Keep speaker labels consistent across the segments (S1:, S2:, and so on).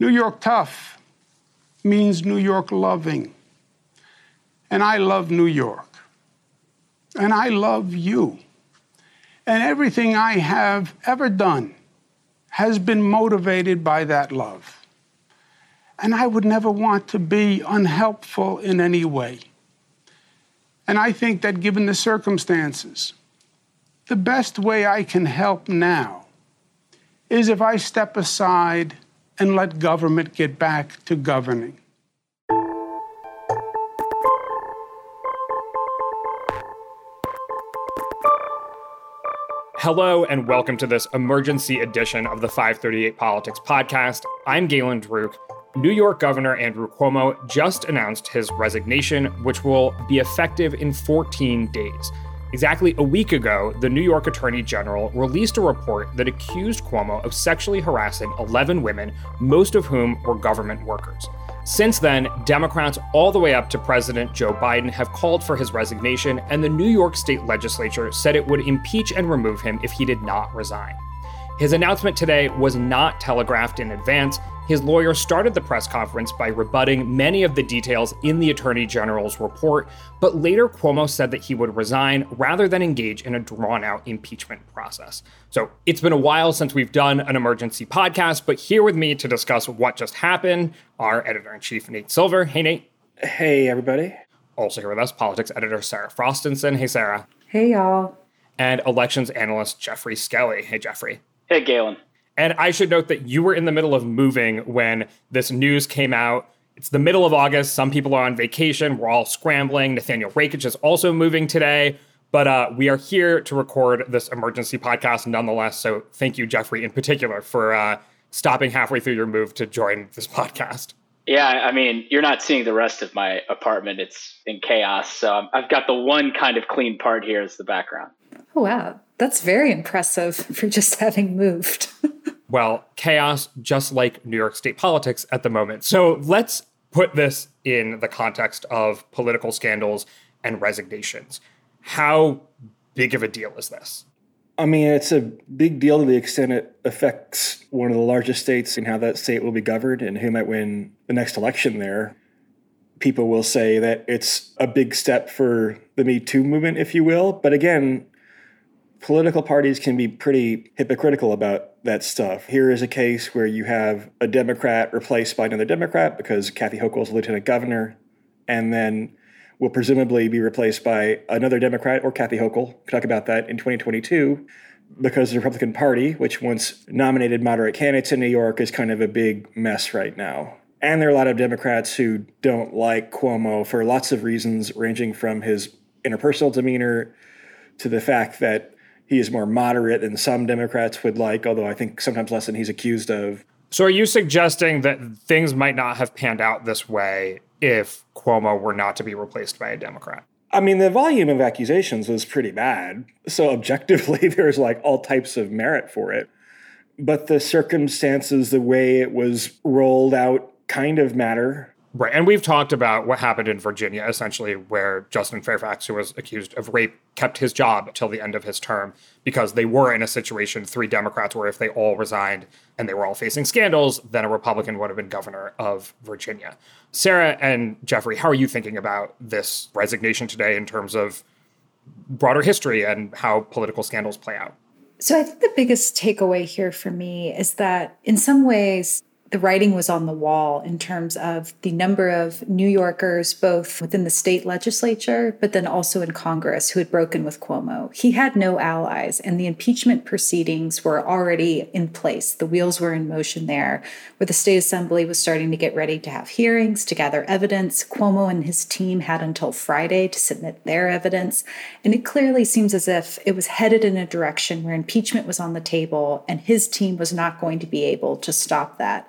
S1: New York tough means New York loving. And I love New York. And I love you. And everything I have ever done has been motivated by that love. And I would never want to be unhelpful in any way. And I think that given the circumstances, the best way I can help now is if I step aside and let government get back to governing.
S2: Hello, and welcome to this emergency edition of the 538 Politics Podcast. I'm Galen Druke. New York Governor Andrew Cuomo just announced his resignation, which will be effective in 14 days. Exactly a week ago, the New York Attorney General released a report that accused Cuomo of sexually harassing 11 women, most of whom were government workers. Since then, Democrats all the way up to President Joe Biden have called for his resignation, and the New York State Legislature said it would impeach and remove him if he did not resign. His announcement today was not telegraphed in advance. His lawyer started the press conference by rebutting many of the details in the Attorney General's report, but later Cuomo said that he would resign rather than engage in a drawn out impeachment process. So it's been a while since we've done an emergency podcast, but here with me to discuss what just happened, our editor in chief, Nate Silver. Hey, Nate.
S3: Hey, everybody.
S2: Also here with us, politics editor Sarah Frostenson. Hey, Sarah.
S4: Hey, y'all.
S2: And elections analyst Geoffrey Skelley. Hey, Geoffrey.
S5: Hey, Galen.
S2: And I should note that you were in the middle of moving when this news came out. It's the middle of August. Some people are on vacation. We're all scrambling. Nathaniel Rakich is also moving today. But uh, we are here to record this emergency podcast nonetheless. So thank you, Geoffrey, in particular, for uh, stopping halfway through your move to join this podcast.
S5: Yeah, I mean, you're not seeing the rest of my apartment. It's in chaos. So I've got the one kind of clean part here as the background.
S4: Oh, wow. That's very impressive for just having moved.
S2: well, chaos, just like New York State politics at the moment. So let's put this in the context of political scandals and resignations. How big of a deal is this?
S3: I mean, it's a big deal to the extent it affects one of the largest states and how that state will be governed and who might win the next election there. People will say that it's a big step for the Me Too movement, if you will. But again, political parties can be pretty hypocritical about that stuff. Here is a case where you have a Democrat replaced by another Democrat because Kathy Hochul is lieutenant governor, and then will presumably be replaced by another Democrat or Kathy Hochul. We'll talk about that in 2022 because the Republican Party, which once nominated moderate candidates in New York, is kind of a big mess right now. And there are a lot of Democrats who don't like Cuomo for lots of reasons, ranging from his interpersonal demeanor to the fact that he is more moderate than some Democrats would like, although I think sometimes less than he's accused of.
S2: So, are you suggesting that things might not have panned out this way if Cuomo were not to be replaced by a Democrat?
S3: I mean, the volume of accusations was pretty bad. So, objectively, there's like all types of merit for it. But the circumstances, the way it was rolled out, kind of matter.
S2: Right. And we've talked about what happened in Virginia, essentially, where Justin Fairfax, who was accused of rape, kept his job until the end of his term because they were in a situation, three Democrats, where if they all resigned and they were all facing scandals, then a Republican would have been governor of Virginia. Sarah and Geoffrey, how are you thinking about this resignation today in terms of broader history and how political scandals play out?
S4: So I think the biggest takeaway here for me is that in some ways, the writing was on the wall in terms of the number of New Yorkers, both within the state legislature, but then also in Congress, who had broken with Cuomo. He had no allies, and the impeachment proceedings were already in place. The wheels were in motion there, where the state assembly was starting to get ready to have hearings, to gather evidence. Cuomo and his team had until Friday to submit their evidence. And it clearly seems as if it was headed in a direction where impeachment was on the table, and his team was not going to be able to stop that.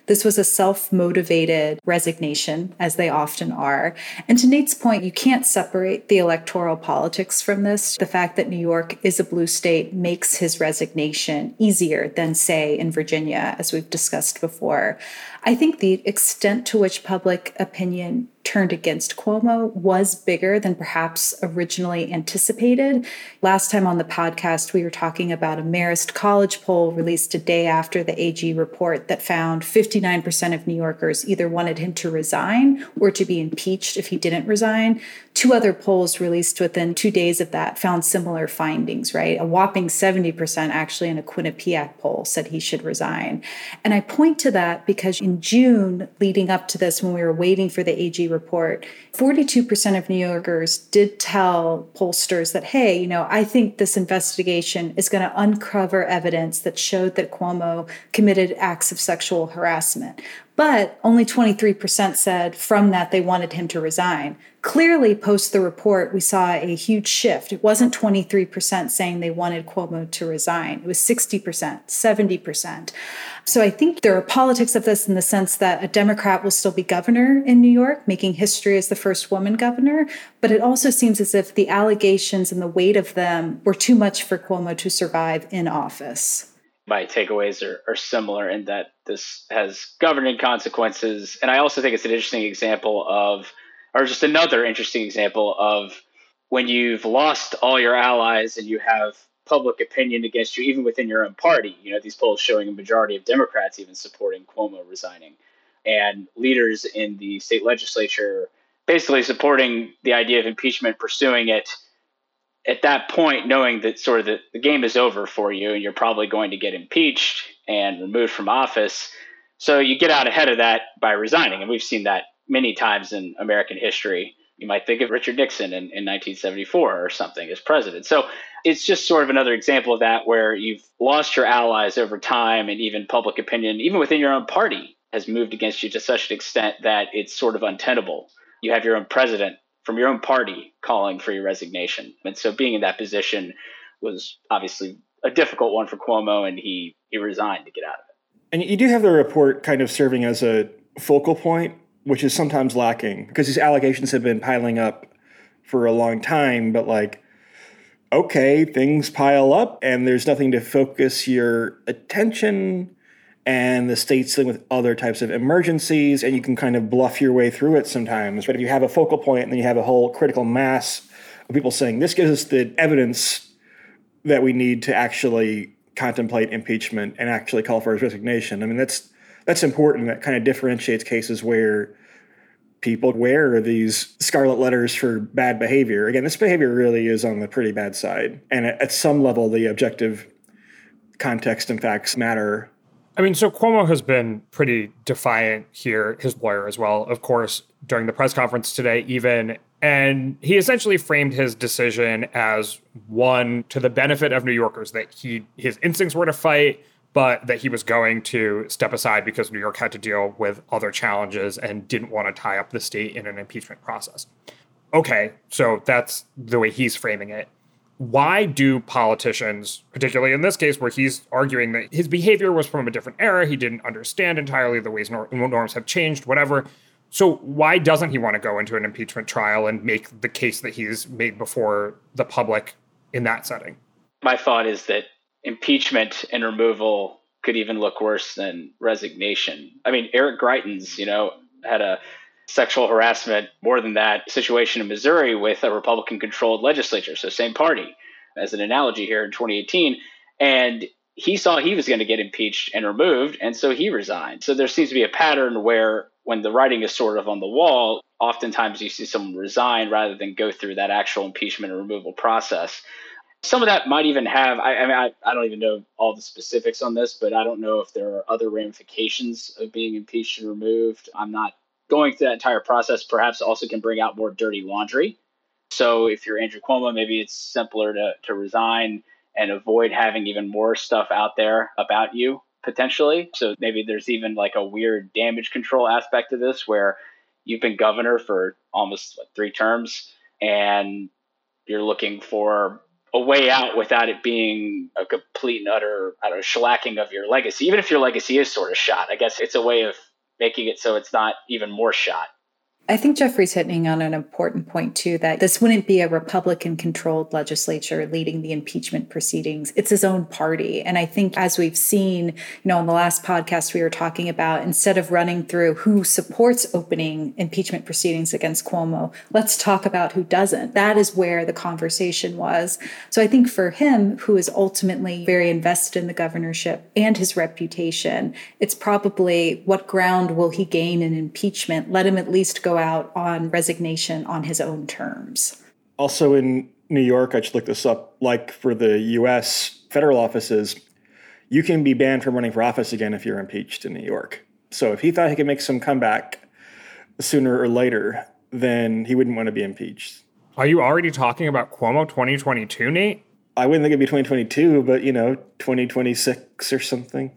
S4: This was a self motivated resignation, as they often are. And to Nate's point, you can't separate the electoral politics from this. The fact that New York is a blue state makes his resignation easier than, say, in Virginia, as we've discussed before. I think the extent to which public opinion turned against Cuomo was bigger than perhaps originally anticipated. Last time on the podcast, we were talking about a Marist College poll released a day after the AG report that found 59% of New Yorkers either wanted him to resign or to be impeached if he didn't resign. Two other polls released within two days of that found similar findings, right? A whopping 70% actually in a Quinnipiac poll said he should resign. And I point to that because in June, leading up to this, when we were waiting for the AG report, 42% of New Yorkers did tell pollsters that, hey, you know, I think this investigation is going to uncover evidence that showed that Cuomo committed acts of sexual harassment. But only 23% said from that they wanted him to resign. Clearly, post the report, we saw a huge shift. It wasn't 23% saying they wanted Cuomo to resign, it was 60%, 70%. So I think there are politics of this in the sense that a Democrat will still be governor in New York, making history as the first woman governor. But it also seems as if the allegations and the weight of them were too much for Cuomo to survive in office
S5: my takeaways are, are similar in that this has governing consequences. And I also think it's an interesting example of, or just another interesting example of when you've lost all your allies and you have public opinion against you, even within your own party. You know, these polls showing a majority of Democrats even supporting Cuomo resigning, and leaders in the state legislature basically supporting the idea of impeachment, pursuing it at that point, knowing that sort of the, the game is over for you and you're probably going to get impeached and removed from office. So you get out ahead of that by resigning. And we've seen that many times in American history. You might think of Richard Nixon in, in 1974 or something as president. So it's just sort of another example of that where you've lost your allies over time and even public opinion, even within your own party, has moved against you to such an extent that it's sort of untenable. You have your own president from your own party calling for your resignation. And so being in that position was obviously a difficult one for Cuomo, and he, he resigned to get out of it.
S3: And you do have the report kind of serving as a focal point, which is sometimes lacking because these allegations have been piling up for a long time, but like, okay, things pile up and there's nothing to focus your attention and the state's dealing with other types of emergencies, and you can kind of bluff your way through it sometimes. But if you have a focal point and then you have a whole critical mass of people saying this gives us the evidence that we need to actually contemplate impeachment and actually call for his resignation. I mean, that's that's important. That kind of differentiates cases where people wear these scarlet letters for bad behavior. Again, this behavior really is on the pretty bad side, and at some level, the objective context and facts matter
S2: I mean, so Cuomo has been pretty defiant here, his lawyer as well, of course, during the press conference today, even. And he essentially framed his decision as one to the benefit of New Yorkers that he his instincts were to fight, but that he was going to step aside because New York had to deal with other challenges and didn't want to tie up the state in an impeachment process. Okay, so that's the way he's framing it why do politicians, particularly in this case where he's arguing that his behavior was from a different era, he didn't understand entirely the ways norms have changed, whatever. So why doesn't he want to go into an impeachment trial and make the case that he's made before the public in that setting?
S5: My thought is that impeachment and removal could even look worse than resignation. I mean, Eric Greitens, you know, had a sexual harassment, more than that, situation in Missouri with a Republican controlled legislature, so same party as an analogy here in 2018. And he saw he was going to get impeached and removed, and so he resigned. So there seems to be a pattern where when the writing is sort of on the wall, oftentimes you see someone resign rather than go through that actual impeachment and removal process. Some of that might even have, I, I mean, I, I don't even know all the specifics on this, but I don't know if there are other ramifications of being impeached and removed. I'm not going through that entire process perhaps also can bring out more dirty laundry. So if you're Andrew Cuomo, maybe it's simpler to, to resign and avoid having even more stuff out there about you potentially. So maybe there's even like a weird damage control aspect to this where you've been governor for almost like three terms and you're looking for a way out without it being a complete and utter, I don't know, shellacking of your legacy. Even if your legacy is sort of shot, I guess it's a way of making it so it's not even more shot.
S4: I think Geoffrey's hitting on an important point too that this wouldn't be a Republican controlled legislature leading the impeachment proceedings. It's his own party. And I think as we've seen, you know, in the last podcast we were talking about, instead of running through who supports opening impeachment proceedings against Cuomo, let's talk about who doesn't. That is where the conversation was. So I think for him, who is ultimately very invested in the governorship and his reputation, it's probably what ground will he gain in impeachment? Let him at least go out on resignation on his own terms.
S3: Also in New York, I just looked this up, like for the US federal offices, you can be banned from running for office again if you're impeached in New York. So if he thought he could make some comeback sooner or later, then he wouldn't want to be impeached.
S2: Are you already talking about Cuomo 2022, Nate?
S3: I wouldn't think it'd be 2022, but you know, 2026 or something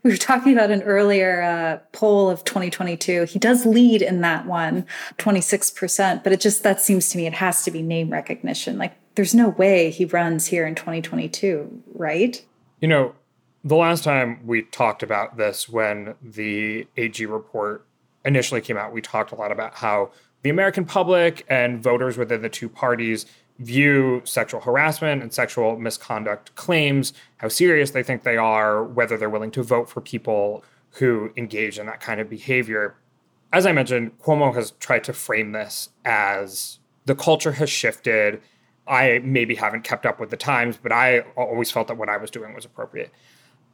S4: we were talking about an earlier uh, poll of 2022. He does lead in that one, 26%, but it just, that seems to me, it has to be name recognition. Like, there's no way he runs here in 2022, right?
S2: You know, the last time we talked about this when the AG report initially came out, we talked a lot about how the American public and voters within the two parties view sexual harassment and sexual misconduct claims, how serious they think they are, whether they're willing to vote for people who engage in that kind of behavior. As I mentioned, Cuomo has tried to frame this as the culture has shifted. I maybe haven't kept up with the times, but I always felt that what I was doing was appropriate.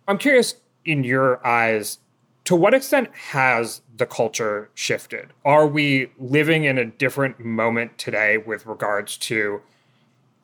S2: I'm curious, in your eyes, to what extent has the culture shifted? Are we living in a different moment today with regards to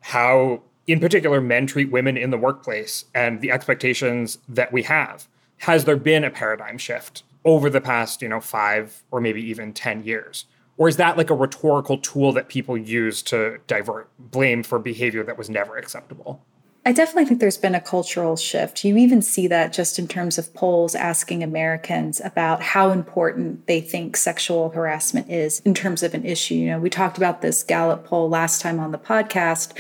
S2: how, in particular, men treat women in the workplace and the expectations that we have. Has there been a paradigm shift over the past, you know, five or maybe even 10 years? Or is that like a rhetorical tool that people use to divert blame for behavior that was never acceptable?
S4: I definitely think there's been a cultural shift. You even see that just in terms of polls asking Americans about how important they think sexual harassment is in terms of an issue. You know, we talked about this Gallup poll last time on the podcast.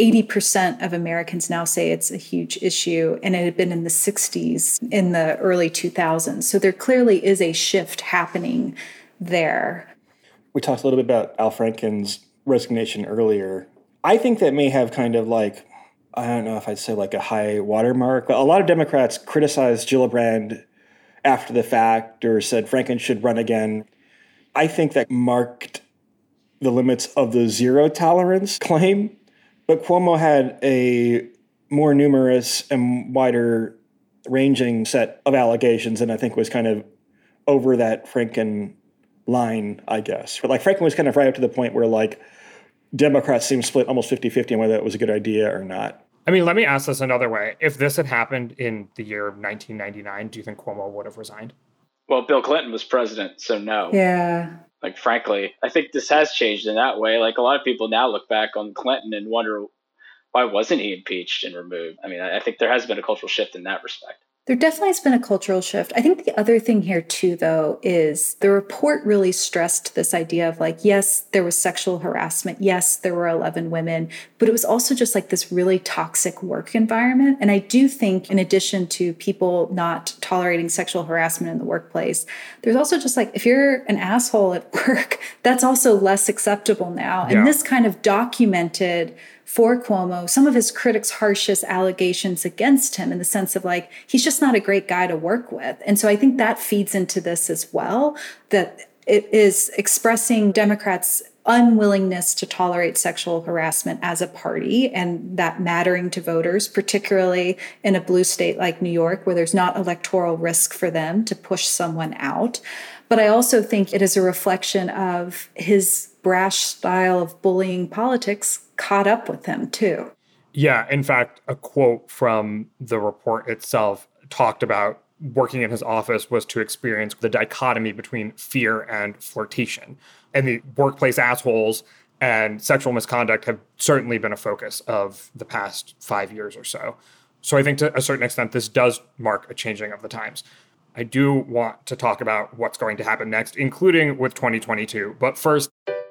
S4: 80% of Americans now say it's a huge issue, and it had been in the 60s in the early 2000s. So there clearly is a shift happening there.
S3: We talked a little bit about Al Franken's resignation earlier. I think that may have kind of like I don't know if I'd say like a high watermark, but a lot of Democrats criticized Gillibrand after the fact or said Franken should run again. I think that marked the limits of the zero tolerance claim, but Cuomo had a more numerous and wider ranging set of allegations and I think was kind of over that Franken line, I guess. But like Franken was kind of right up to the point where like Democrats seem split almost 50 50 on whether it was a good idea or not.
S2: I mean, let me ask this another way. If this had happened in the year of 1999, do you think Cuomo would have resigned?
S5: Well, Bill Clinton was president, so no.
S4: Yeah.
S5: Like, frankly, I think this has changed in that way. Like, a lot of people now look back on Clinton and wonder why wasn't he impeached and removed? I mean, I think there has been a cultural shift in that respect.
S4: There definitely has been a cultural shift. I think the other thing here, too, though, is the report really stressed this idea of like, yes, there was sexual harassment. Yes, there were 11 women, but it was also just like this really toxic work environment. And I do think, in addition to people not tolerating sexual harassment in the workplace, there's also just like, if you're an asshole at work, that's also less acceptable now. And this kind of documented for Cuomo, some of his critics' harshest allegations against him in the sense of like, he's just not a great guy to work with. And so I think that feeds into this as well, that it is expressing Democrats' unwillingness to tolerate sexual harassment as a party and that mattering to voters, particularly in a blue state like New York, where there's not electoral risk for them to push someone out. But I also think it is a reflection of his brash style of bullying politics caught up with him too.
S2: Yeah, in fact, a quote from the report itself talked about working in his office was to experience the dichotomy between fear and flirtation. And the workplace assholes and sexual misconduct have certainly been a focus of the past five years or so. So I think to a certain extent, this does mark a changing of the times. I do want to talk about what's going to happen next, including with 2022. But first,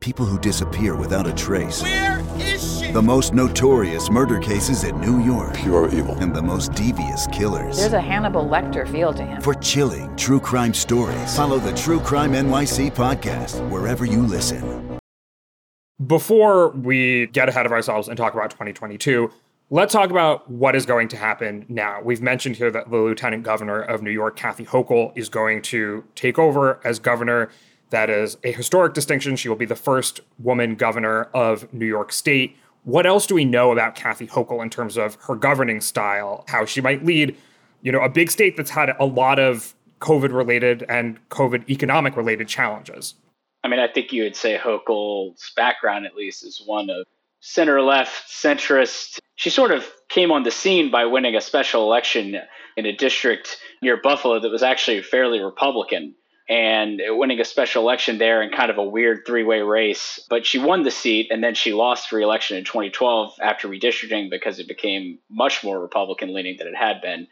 S6: People who disappear without a trace.
S7: Where is she?
S6: The most notorious murder cases in New York.
S8: Pure evil.
S6: And the most devious killers.
S9: There's a Hannibal Lecter feel to him.
S6: For chilling true crime stories, follow the True Crime NYC podcast wherever you listen.
S2: Before we get ahead of ourselves and talk about 2022, let's talk about what is going to happen now. We've mentioned here that the lieutenant governor of New York, Kathy Hochul, is going to take over as governor. That is a historic distinction. She will be the first woman governor of New York State. What else do we know about Kathy Hochul in terms of her governing style, how she might lead, you know, a big state that's had a lot of COVID related and COVID economic related challenges?
S5: I mean, I think you would say Hochul's background, at least, is one of center left, centrist. She sort of came on the scene by winning a special election in a district near Buffalo that was actually fairly Republican and winning a special election there in kind of a weird three way race. But she won the seat and then she lost re election in 2012 after redistricting because it became much more Republican leaning than it had been.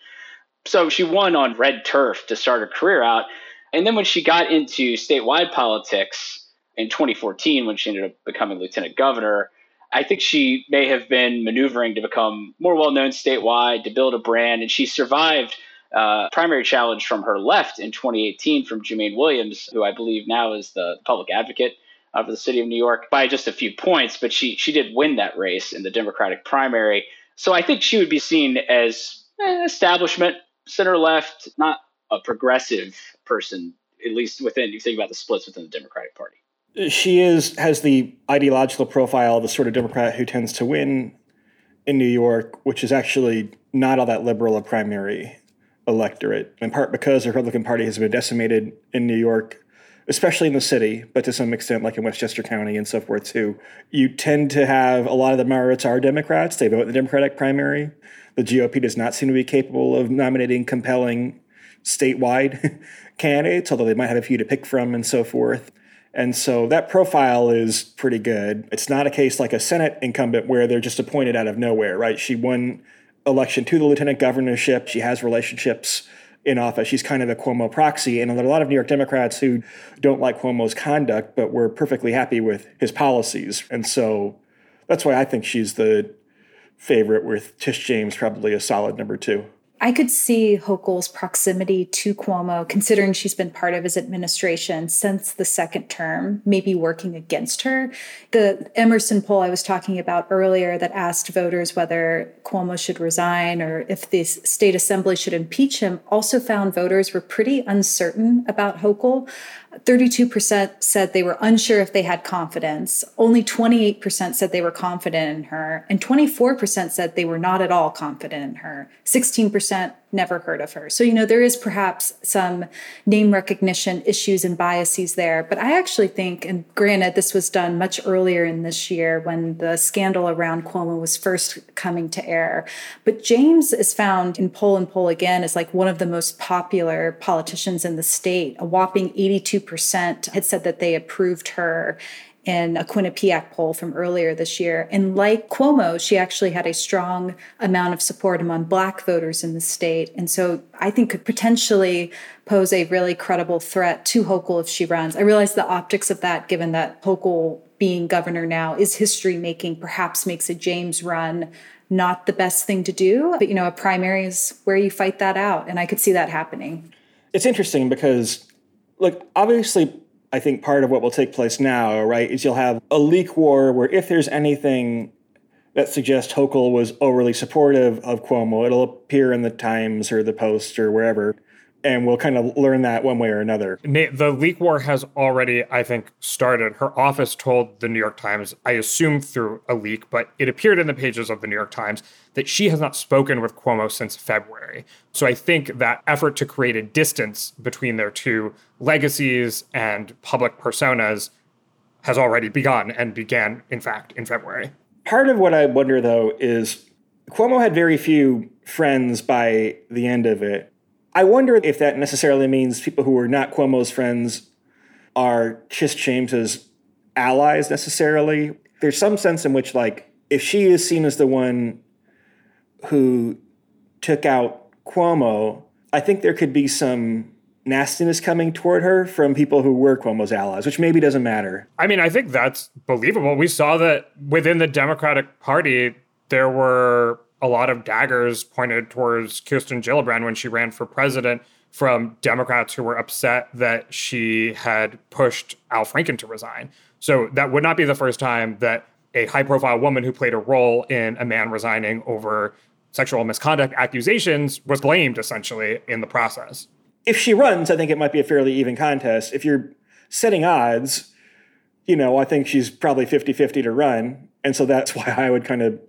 S5: So she won on red turf to start her career out. And then when she got into statewide politics in 2014, when she ended up becoming lieutenant governor, I think she may have been maneuvering to become more well known statewide, to build a brand, and she survived uh, primary challenge from her left in 2018 from Jumaane Williams, who I believe now is the public advocate uh, for the city of New York, by just a few points. But she she did win that race in the Democratic primary, so I think she would be seen as eh, establishment, center left, not a progressive person, at least within you think about the splits within the Democratic Party.
S3: She is has the ideological profile of the sort of Democrat who tends to win in New York, which is actually not all that liberal a primary electorate, in part because the Republican Party has been decimated in New York, especially in the city, but to some extent, like in Westchester County and so forth, too. You tend to have a lot of the moderates are Democrats. They vote in the Democratic primary. The GOP does not seem to be capable of nominating compelling statewide candidates, although they might have a few to pick from and so forth. And so that profile is pretty good. It's not a case like a Senate incumbent where they're just appointed out of nowhere, right? She won election to the lieutenant governorship. She has relationships in office. She's kind of a Cuomo proxy. And there are a lot of New York Democrats who don't like Cuomo's conduct, but were perfectly happy with his policies. And so that's why I think she's the favorite, with Tish James probably a solid number two.
S4: I could see Hochul's proximity to Cuomo, considering she's been part of his administration since the second term, maybe working against her. The Emerson poll I was talking about earlier that asked voters whether Cuomo should resign or if the state assembly should impeach him also found voters were pretty uncertain about Hochul. 32% said they were unsure if they had confidence. Only 28% said they were confident in her. And 24% said they were not at all confident in her. 16% never heard of her. So, you know, there is perhaps some name recognition issues and biases there. But I actually think, and granted, this was done much earlier in this year when the scandal around Cuomo was first coming to air. But James is found in poll and poll again as like one of the most popular politicians in the state. A whopping 82% had said that they approved her in a Quinnipiac poll from earlier this year. And like Cuomo, she actually had a strong amount of support among Black voters in the state. And so I think could potentially pose a really credible threat to Hochul if she runs. I realize the optics of that, given that Hochul being governor now is history making, perhaps makes a James run not the best thing to do. But, you know, a primary is where you fight that out. And I could see that happening.
S3: It's interesting because, like, obviously, I think part of what will take place now, right, is you'll have a leak war where if there's anything that suggests Hochul was overly supportive of Cuomo, it'll appear in the Times or the Post or wherever and we'll kind of learn that one way or another.
S2: The leak war has already, I think, started. Her office told the New York Times, I assume through a leak, but it appeared in the pages of the New York Times that she has not spoken with Cuomo since February. So I think that effort to create a distance between their two legacies and public personas has already begun and began, in fact, in February.
S3: Part of what I wonder, though, is Cuomo had very few friends by the end of it. I wonder if that necessarily means people who were not Cuomo's friends are Tish James's allies necessarily. There's some sense in which, like, if she is seen as the one who took out Cuomo, I think there could be some nastiness coming toward her from people who were Cuomo's allies, which maybe doesn't matter.
S2: I mean, I think that's believable. We saw that within the Democratic Party, there were a lot of daggers pointed towards Kirsten Gillibrand when she ran for president from Democrats who were upset that she had pushed Al Franken to resign. So that would not be the first time that a high profile woman who played a role in a man resigning over sexual misconduct accusations was blamed essentially in the process.
S3: If she runs, I think it might be a fairly even contest. If you're setting odds, you know, I think she's probably 50 50 to run. And so that's why I would kind of,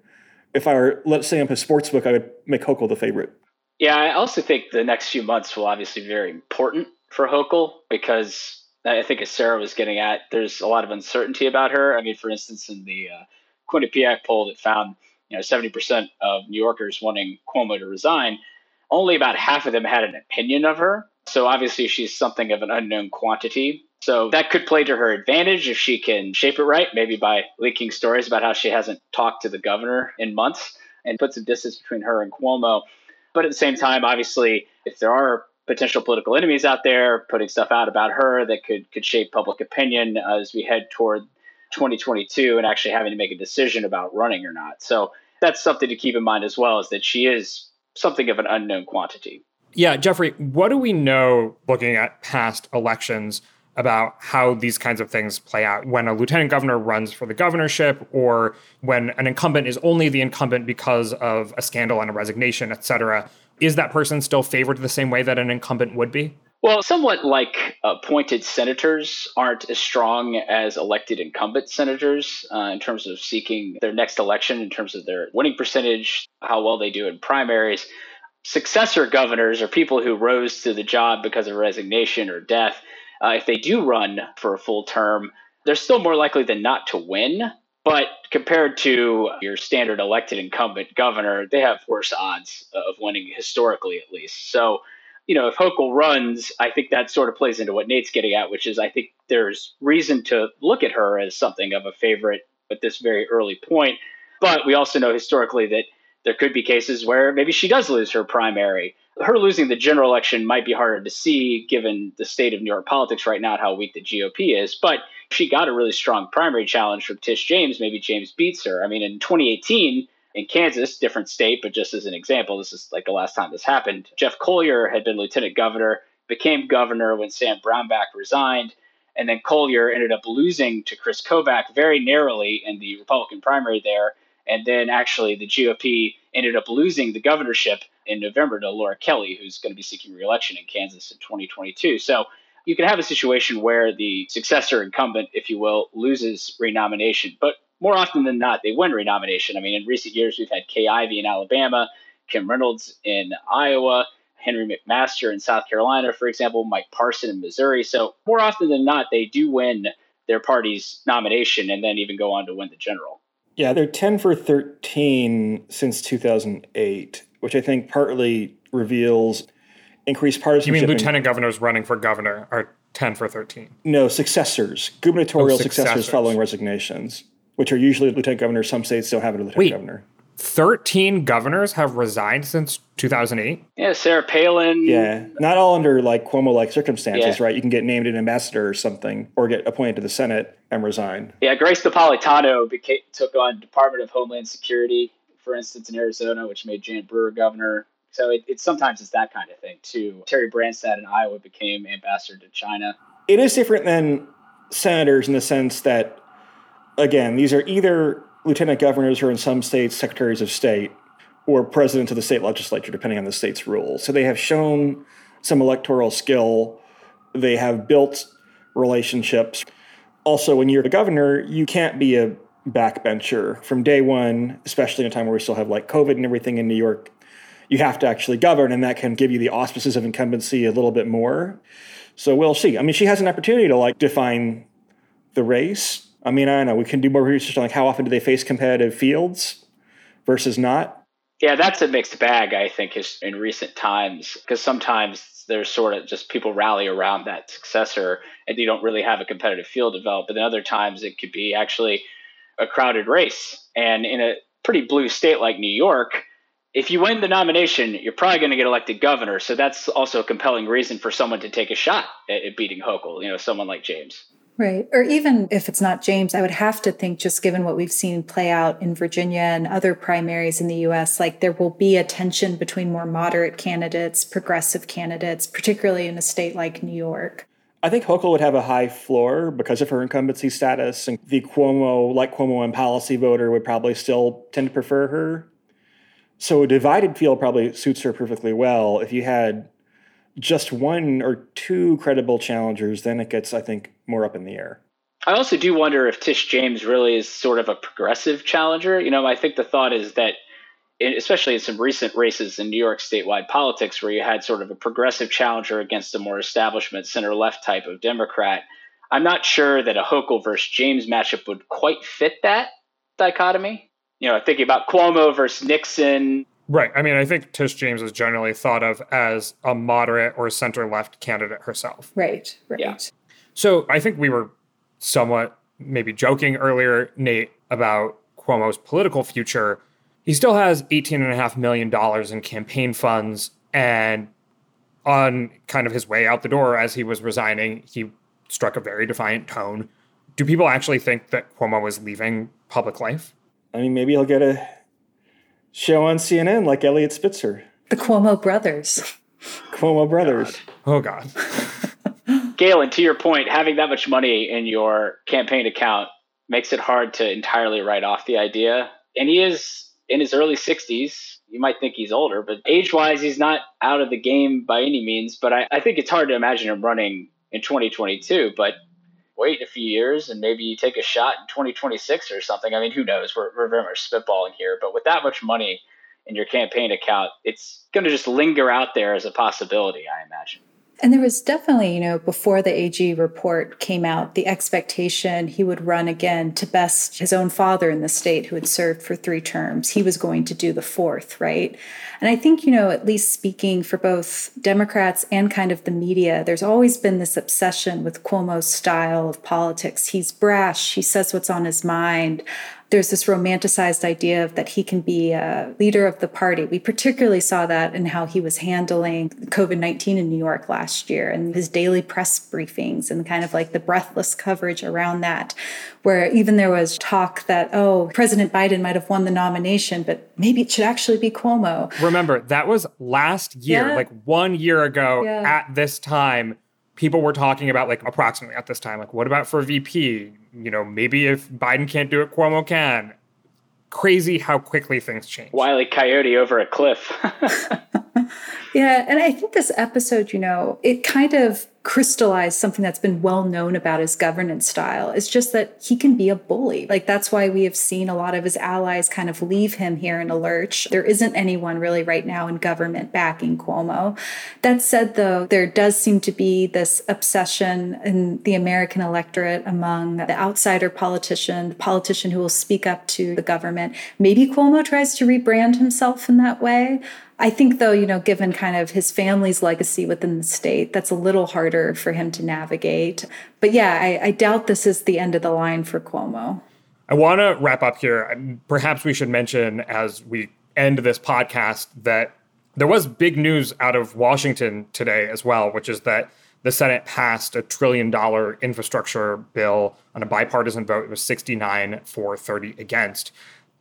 S3: if I were, let's say I'm a sports book, I would make Hochul the favorite.
S5: Yeah, I also think the next few months will obviously be very important for Hochul because I think as Sarah was getting at, there's a lot of uncertainty about her. I mean, for instance, in the uh, Quinnipiac poll that found you know 70% of New Yorkers wanting Cuomo to resign, only about half of them had an opinion of her. So obviously she's something of an unknown quantity. So that could play to her advantage if she can shape it right, maybe by leaking stories about how she hasn't talked to the governor in months and put some distance between her and Cuomo. But at the same time, obviously, if there are potential political enemies out there putting stuff out about her that could could shape public opinion as we head toward 2022 and actually having to make a decision about running or not. So that's something to keep in mind as well is that she is something of an unknown quantity.
S2: Yeah, Geoffrey, what do we know looking at past elections about how these kinds of things play out when a lieutenant governor runs for the governorship or when an incumbent is only the incumbent because of a scandal and a resignation, et cetera? Is that person still favored the same way that an incumbent would be?
S5: Well, somewhat like appointed senators aren't as strong as elected incumbent senators uh, in terms of seeking their next election, in terms of their winning percentage, how well they do in primaries. Successor governors are people who rose to the job because of resignation or death. Uh, if they do run for a full term, they're still more likely than not to win. But compared to your standard elected incumbent governor, they have worse odds of winning historically, at least. So you know, if Hochul runs, I think that sort of plays into what Nate's getting at, which is I think there's reason to look at her as something of a favorite at this very early point. But we also know historically that there could be cases where maybe she does lose her primary. Her losing the general election might be harder to see given the state of New York politics right now and how weak the GOP is. But she got a really strong primary challenge from Tish James. Maybe James beats her. I mean, in 2018, in Kansas, different state, but just as an example, this is like the last time this happened. Jeff Colyer had been lieutenant governor, became governor when Sam Brownback resigned, and then Colyer ended up losing to Chris Kobach very narrowly in the Republican primary there. And then actually the GOP ended up losing the governorship in November to Laura Kelly, who's going to be seeking reelection in Kansas in 2022. So you can have a situation where the successor incumbent, if you will, loses renomination. But more often than not, they win renomination. I mean, in recent years, we've had Kay Ivey in Alabama, Kim Reynolds in Iowa, Henry McMaster in South Carolina, for example, Mike Parson in Missouri. So more often than not, they do win their party's nomination and then even go on to win the general.
S3: Yeah, they're 10 for 13 since 2008, which I think partly reveals increased partisanship.
S2: You mean lieutenant governors running for governor are 10 for 13?
S3: No, successors, gubernatorial oh, successors. successors following resignations which are usually lieutenant governors. Some states still have a lieutenant Wait, governor.
S2: 13 governors have resigned since 2008?
S5: Yeah, Sarah Palin.
S3: Yeah, not all under like Cuomo like circumstances, yeah. right? You can get named an ambassador or something or get appointed to the Senate and resign.
S5: Yeah, Grace Napolitano became, took on Department of Homeland Security, for instance, in Arizona, which made Jan Brewer governor. So it, it's sometimes it's that kind of thing too. Terry Branstad in Iowa became ambassador to China.
S3: It is different than senators in the sense that again, these are either lieutenant governors or in some states secretaries of state or president of the state legislature, depending on the state's rules. So they have shown some electoral skill. They have built relationships. Also, when you're the governor, you can't be a backbencher from day one, especially in a time where we still have like COVID and everything in New York. You have to actually govern, and that can give you the auspices of incumbency a little bit more. So we'll see. I mean, she has an opportunity to like define the race. I mean, I don't know. We can do more research on like how often do they face competitive fields versus not.
S5: Yeah, that's a mixed bag, I think, is in recent times because sometimes there's sort of just people rally around that successor and you don't really have a competitive field develop. But then other times it could be actually a crowded race. And in a pretty blue state like New York, if you win the nomination, you're probably going to get elected governor. So that's also a compelling reason for someone to take a shot at beating Hochul, you know, someone like James.
S4: Right. Or even if it's not James, I would have to think, just given what we've seen play out in Virginia and other primaries in the US, like there will be a tension between more moderate candidates, progressive candidates, particularly in a state like New York.
S3: I think Hochul would have a high floor because of her incumbency status, and the Cuomo, like Cuomo and policy voter, would probably still tend to prefer her. So a divided field probably suits her perfectly well. If you had just one or two credible challengers, then it gets, I think, more up in the air.
S5: I also do wonder if Tish James really is sort of a progressive challenger. You know, I think the thought is that, especially in some recent races in New York statewide politics, where you had sort of a progressive challenger against a more establishment center left type of Democrat, I'm not sure that a Hochul versus James matchup would quite fit that dichotomy. You know, thinking about Cuomo versus Nixon,
S2: Right. I mean, I think Tish James is generally thought of as a moderate or center left candidate herself.
S4: Right. Right.
S5: Yeah.
S2: So I think we were somewhat maybe joking earlier, Nate, about Cuomo's political future. He still has $18.5 million in campaign funds. And on kind of his way out the door as he was resigning, he struck a very defiant tone. Do people actually think that Cuomo is leaving public life?
S3: I mean, maybe he'll get a show on CNN like Eliot Spitzer.
S4: The Cuomo brothers.
S3: Cuomo brothers.
S2: Oh, God.
S5: Galen, to your point, having that much money in your campaign account makes it hard to entirely write off the idea. And he is in his early 60s. You might think he's older, but age wise, he's not out of the game by any means. But I, I think it's hard to imagine him running in 2022. But wait a few years and maybe take a shot in 2026 or something. I mean, who knows? We're, we're very much spitballing here. But with that much money in your campaign account, it's going to just linger out there as a possibility, I imagine.
S4: And there was definitely, you know, before the AG report came out, the expectation he would run again to best his own father in the state who had served for three terms. He was going to do the fourth, right? And I think, you know, at least speaking for both Democrats and kind of the media, there's always been this obsession with Cuomo's style of politics. He's brash, he says what's on his mind there's this romanticized idea of that he can be a leader of the party. We particularly saw that in how he was handling COVID 19 in New York last year and his daily press briefings and kind of like the breathless coverage around that, where even there was talk that, oh, President Biden might have won the nomination, but maybe it should actually be Cuomo.
S2: Remember, that was last year,
S4: Yeah.
S2: like one year ago
S4: Yeah.
S2: at this time. People were talking about, like, approximately at this time, like, what about for VP? You know, maybe if Biden can't do it, Cuomo can. Crazy how quickly things change.
S5: Wiley Coyote over a cliff.
S4: Yeah, and I think this episode, you know, it kind of crystallized something that's been well known about his governance style. It's just that he can be a bully. Like that's why we have seen a lot of his allies kind of leave him here in a lurch. There isn't anyone really right now in government backing Cuomo. That said, though, there does seem to be this obsession in the American electorate among the outsider politician, the politician who will speak up to the government. Maybe Cuomo tries to rebrand himself in that way. I think, though, you know, given kind of his family's legacy within the state, that's a little harder for him to navigate. But yeah, I, I doubt this is the end of the line for Cuomo.
S2: I want to wrap up here. Perhaps we should mention as we end this podcast that there was big news out of Washington today as well, which is that the Senate passed a trillion dollar infrastructure bill on a bipartisan vote. It was 69 for 30 against.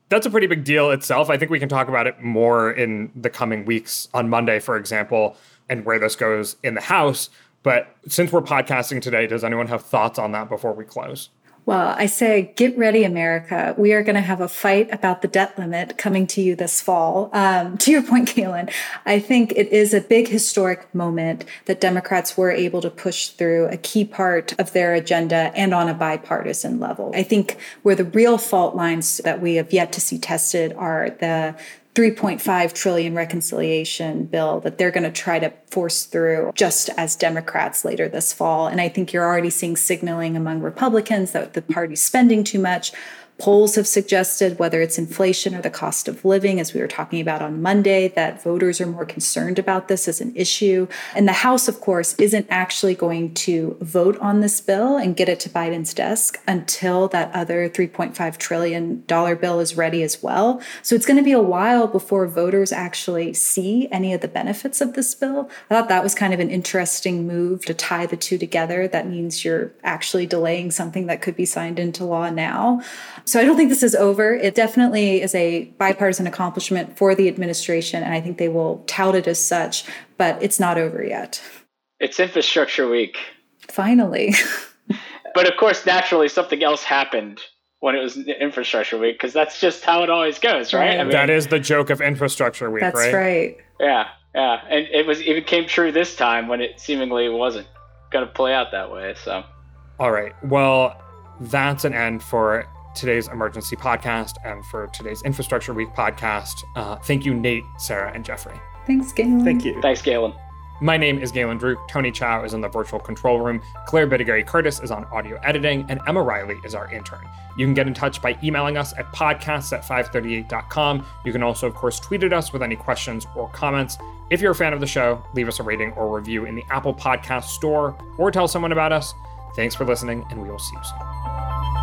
S2: That's a pretty big deal itself. I think we can talk about it more in the coming weeks on Monday, for example, and where this goes in the House. But since we're podcasting today, does anyone have thoughts on that before we close?
S4: Well, I say, get ready, America. We are going to have a fight about the debt limit coming to you this fall. Um, to your point, Galen, I think it is a big historic moment that Democrats were able to push through a key part of their agenda and on a bipartisan level. I think where the real fault lines that we have yet to see tested are the 3.5 trillion reconciliation bill that they're going to try to force through just as Democrats later this fall. And I think you're already seeing signaling among Republicans that the party's spending too much. Polls have suggested, whether it's inflation or the cost of living, as we were talking about on Monday, that voters are more concerned about this as an issue. And the House, of course, isn't actually going to vote on this bill and get it to Biden's desk until that other $3.5 trillion bill is ready as well. So it's going to be a while before voters actually see any of the benefits of this bill. I thought that was kind of an interesting move to tie the two together. That means you're actually delaying something that could be signed into law now. So I don't think this is over. It definitely is a bipartisan accomplishment for the administration, and I think they will tout it as such, but it's not over yet.
S5: It's infrastructure week.
S4: Finally.
S5: but of course, naturally, something else happened when it was infrastructure week because that's just how it always goes, right? right.
S2: I mean, that is the joke of infrastructure week, right?
S4: that's
S2: right?
S4: right.
S5: Yeah, yeah, and it was even came true this time when it seemingly wasn't going to play out that way. So,
S2: all right, well, that's an end for today's emergency podcast and for today's Infrastructure Week podcast. Uh, thank you, Nate, Sarah, and Geoffrey.
S4: Thanks, Galen.
S3: Thank you.
S5: Thanks, Galen.
S2: My name is Galen Druke. Tony Chow is in the virtual control room. Claire Bidigare-Curtis is on audio editing, and Emma Riley is our intern. You can get in touch by emailing us at podcasts at 538.com. You can also, of course, tweet at us with any questions or comments. If you're a fan of the show, leave us a rating or review in the Apple Podcast Store or tell someone about us. Thanks for listening, and we will see you soon.